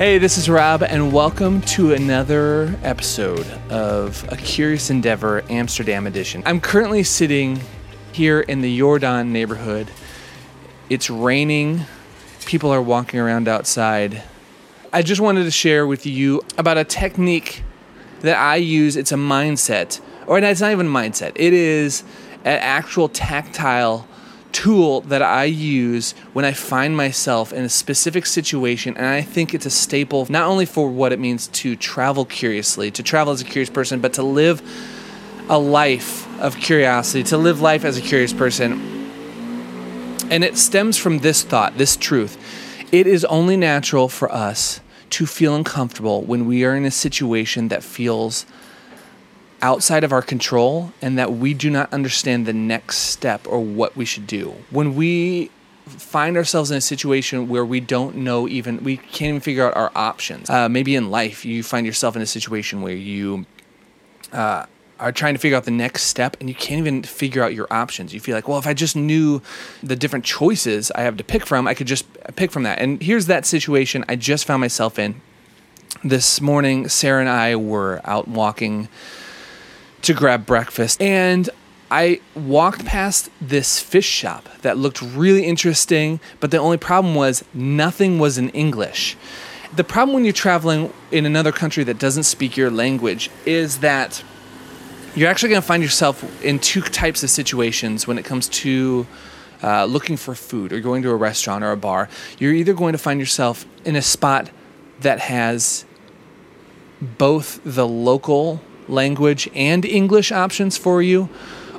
Hey, this is Rob, and welcome to another episode of A Curious Endeavor Amsterdam Edition. I'm currently sitting here in the Jordaan neighborhood. It's raining, people are walking around outside. I just wanted to share with you about a technique that I use. It's a mindset, or it's not even a mindset, it is an actual tactile tool that I use when I find myself in a specific situation, and I think it's a staple not only for what it means to travel curiously, to travel as a curious person, but to live a life of curiosity, to live life as a curious person. And it stems from this thought, this truth. It is only natural for us to feel uncomfortable when we are in a situation that feels outside of our control and that we do not understand the next step or what we should do. When we find ourselves in a situation where we don't know even we can't even figure out our options. Uh, maybe in life you find yourself in a situation where you uh, are trying to figure out the next step and you can't even figure out your options. You feel like well if i just knew the different choices i have to pick from i could just pick from that. And here's that situation i just found myself in. This morning sarah and i were out walking to grab breakfast. And I walked past this fish shop that looked really interesting, but the only problem was nothing was in English. The problem when you're traveling in another country that doesn't speak your language is that you're actually going to find yourself in two types of situations when it comes to uh, looking for food or going to a restaurant or a bar. You're either going to find yourself in a spot that has both the local language and English options for you,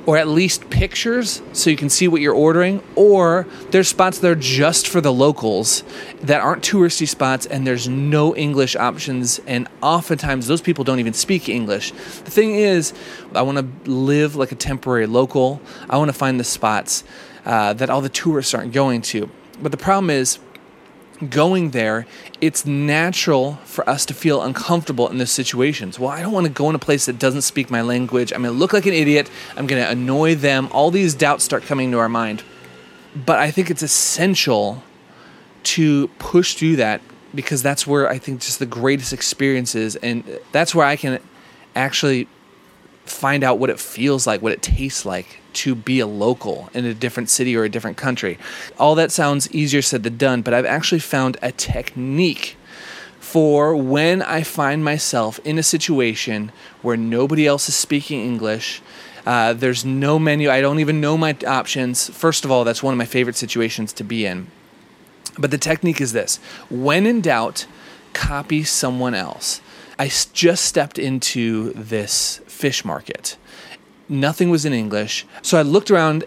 or at least pictures so you can see what you're ordering, or there's spots that are just for the locals that aren't touristy spots and there's no English options, and oftentimes those people don't even speak English. The thing is, I want to live like a temporary local, I want to find the spots uh, that all the tourists aren't going to. But the problem is, going there, it's natural for us to feel uncomfortable in those situations. Well, I don't want to go in a place that doesn't speak my language. I'm going to look like an idiot. I'm going to annoy them. All these doubts start coming to our mind. But I think it's essential to push through that because that's where I think just the greatest experiences and that's where I can actually find out what it feels like, what it tastes like to be a local in a different city or a different country. All that sounds easier said than done, but I've actually found a technique for when I find myself in a situation where nobody else is speaking English. Uh, there's no menu. I don't even know my options. First of all, that's one of my favorite situations to be in. But the technique is this when in doubt, copy someone else. I just stepped into this fish market Nothing was in English. So I looked around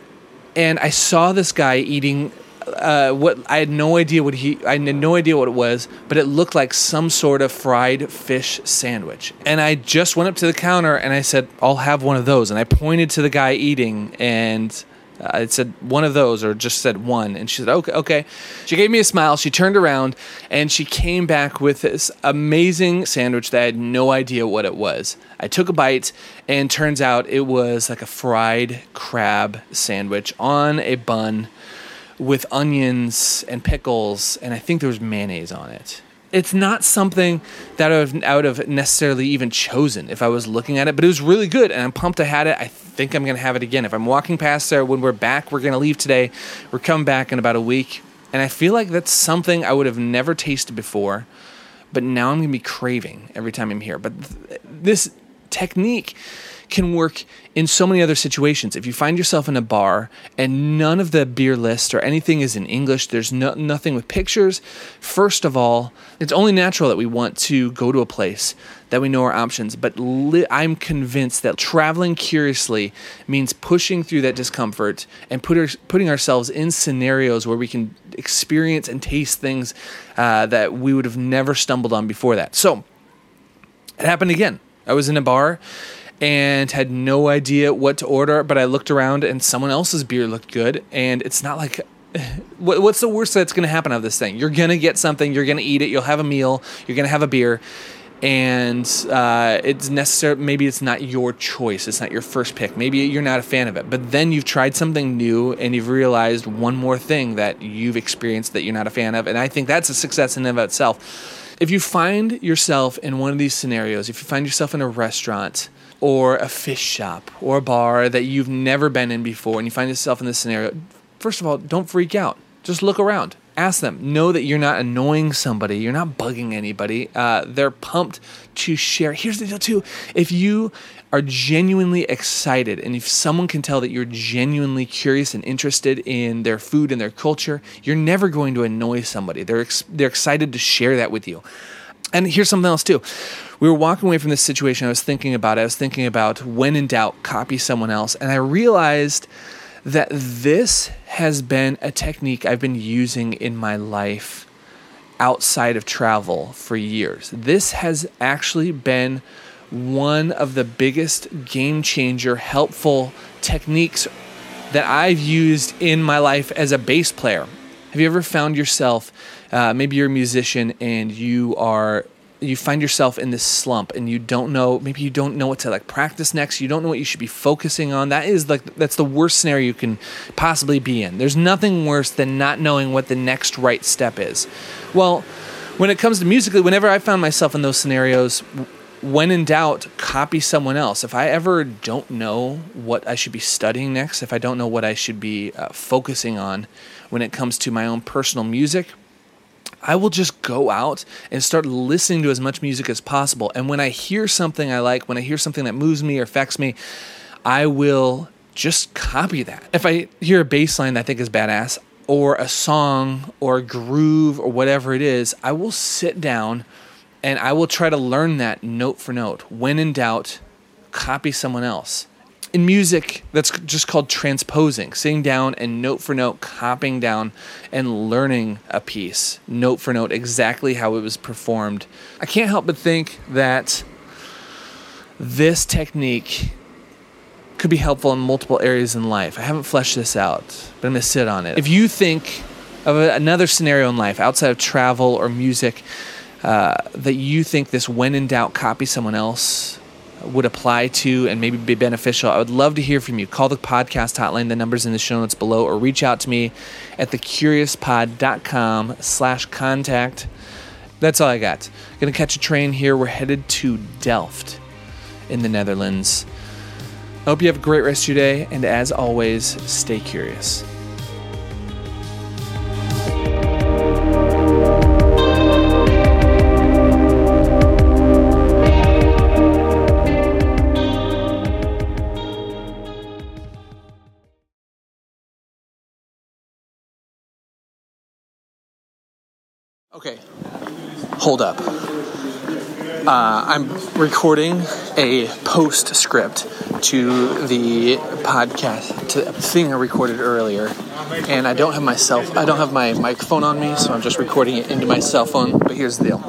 and I saw this guy eating uh, what I had no idea what he I had no idea what it was, but it looked like some sort of fried fish sandwich. And I just went up to the counter and I said, "I'll have one of those." And I pointed to the guy eating and I said one of those, or just said one, and she said, "Okay, okay." She gave me a smile. She turned around and she came back with this amazing sandwich that I had no idea what it was. I took a bite, and turns out it was like a fried crab sandwich on a bun with onions and pickles, and I think there was mayonnaise on it it's not something that I would, I would have necessarily even chosen if I was looking at it, but it was really good, and I'm pumped I had it. I think I'm going to have it again. If I'm walking past there when we're back, we're going to leave today. We're coming back in about a week, and I feel like that's something I would have never tasted before, but now I'm going to be craving every time I'm here. But th- this technique can work in so many other situations. If you find yourself in a bar and none of the beer list or anything is in English, there's no, nothing with pictures, first of all, it's only natural that we want to go to a place that we know our options. But li- I'm convinced that traveling curiously means pushing through that discomfort and put our, putting ourselves in scenarios where we can experience and taste things uh, that we would have never stumbled on before that. So it happened again. I was in a bar and had no idea what to order, but I looked around and someone else's beer looked good. And it's not like what's the worst that's going to happen out of this thing? You're going to get something, you're going to eat it, you'll have a meal, you're going to have a beer, and uh, it's necessary. Maybe it's not your choice, it's not your first pick. Maybe you're not a fan of it, but then you've tried something new and you've realized one more thing that you've experienced that you're not a fan of, and I think that's a success in and of itself If you find yourself in one of these scenarios, if you find yourself in a restaurant or a fish shop or a bar that you've never been in before and you find yourself in this scenario, first of all, don't freak out. Just look around. Ask them. Know that you're not annoying somebody. You're not bugging anybody. Uh, they're pumped to share. Here's the deal, too. If you are genuinely excited and if someone can tell that you're genuinely curious and interested in their food and their culture, you're never going to annoy somebody. They're, ex- they're excited to share that with you. And here's something else, too we were walking away from this situation. I was thinking about it. I was thinking about when in doubt, copy someone else. And I realized that this has been a technique I've been using in my life outside of travel for years. This has actually been one of the biggest game changer, helpful techniques that I've used in my life as a bass player. Have you ever found yourself, uh, maybe you're a musician and you are you find yourself in this slump and you don't know maybe you don't know what to like practice next. You don't know what you should be focusing on. That is like that's the worst scenario you can possibly be in. There's nothing worse than not knowing what the next right step is. Well when it comes to musically whenever i found myself in those scenarios when in doubt copy someone else. If i ever don't know what i should be studying next if i don't know what i should be uh, focusing on when it comes to my own personal music I will just go out and start listening to as much music as possible. And when I hear something I like, when I hear something that moves me or affects me, I will just copy that. If I hear a bass line that I think is badass, or a song, or a groove, or whatever it is, I will sit down and I will try to learn that note for note. When in doubt, copy someone else in music, that's just called transposing, sitting down and note for note, copying down and learning a piece, note for note, exactly how it was performed. I can't help but think that this technique could be helpful in multiple areas in life. I haven't fleshed this out, but I'm going to sit on it. If you think of another scenario in life outside of travel or music uh, that you think this when in doubt, copy someone else would apply to and maybe be beneficial, I would love to hear from you. Call the podcast hotline, the numbers in the show notes below, or reach out to me at thecuriouspod.com slash contact. That's all I got. Gonna catch a train here. We're headed to Delft in the Netherlands. I hope you have a great rest of your day, and as always, stay curious. Okay, hold up. Uh, I'm recording a postscript to the podcast, to the thing I recorded earlier, and I don't have myself. I don't have my microphone on me, so I'm just recording it into my cell phone. But here's the deal: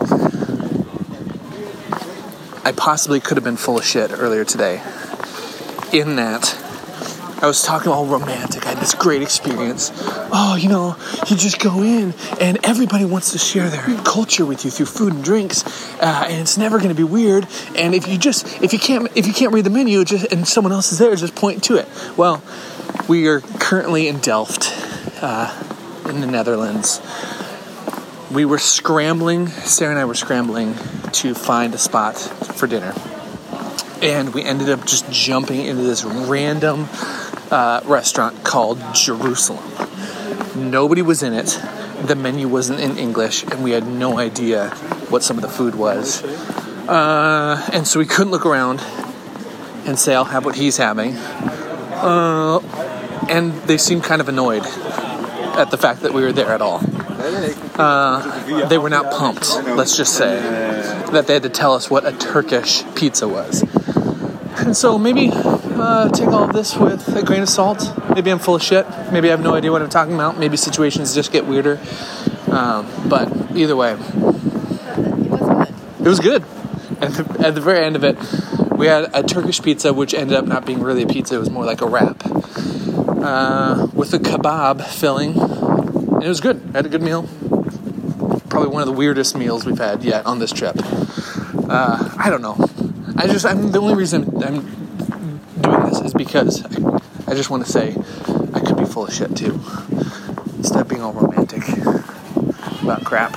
I possibly could have been full of shit earlier today. In that I was talking all romantic. I had this great experience. Oh, you know, you just go in and everybody wants to share their culture with you through food and drinks, uh, and it's never going to be weird. And if you just if you can't if you can't read the menu, just and someone else is there, just point to it. Well, we are currently in Delft, uh, in the Netherlands. We were scrambling. Sarah and I were scrambling to find a spot for dinner and we ended up just jumping into this random uh, restaurant called Jerusalem. Nobody was in it. The menu wasn't in English, and we had no idea what some of the food was. Uh, and so we couldn't look around and say, I'll have what he's having. Uh, and they seemed kind of annoyed at the fact that we were there at all. Uh, they were not pumped, let's just say, that they had to tell us what a Turkish pizza was. And so maybe uh, take all of this with a grain of salt. Maybe I'm full of shit. Maybe I have no idea what I'm talking about. Maybe situations just get weirder. Um, but either way, it was good. At the, at the very end of it, we had a Turkish pizza, which ended up not being really a pizza. It was more like a wrap uh, with a kebab filling. And it was good. I had a good meal. Probably one of the weirdest meals we've had yet on this trip. Uh, I don't know. I just, I'm the only reason I'm is because I just want to say I could be full of shit too. Stop being all romantic about crap.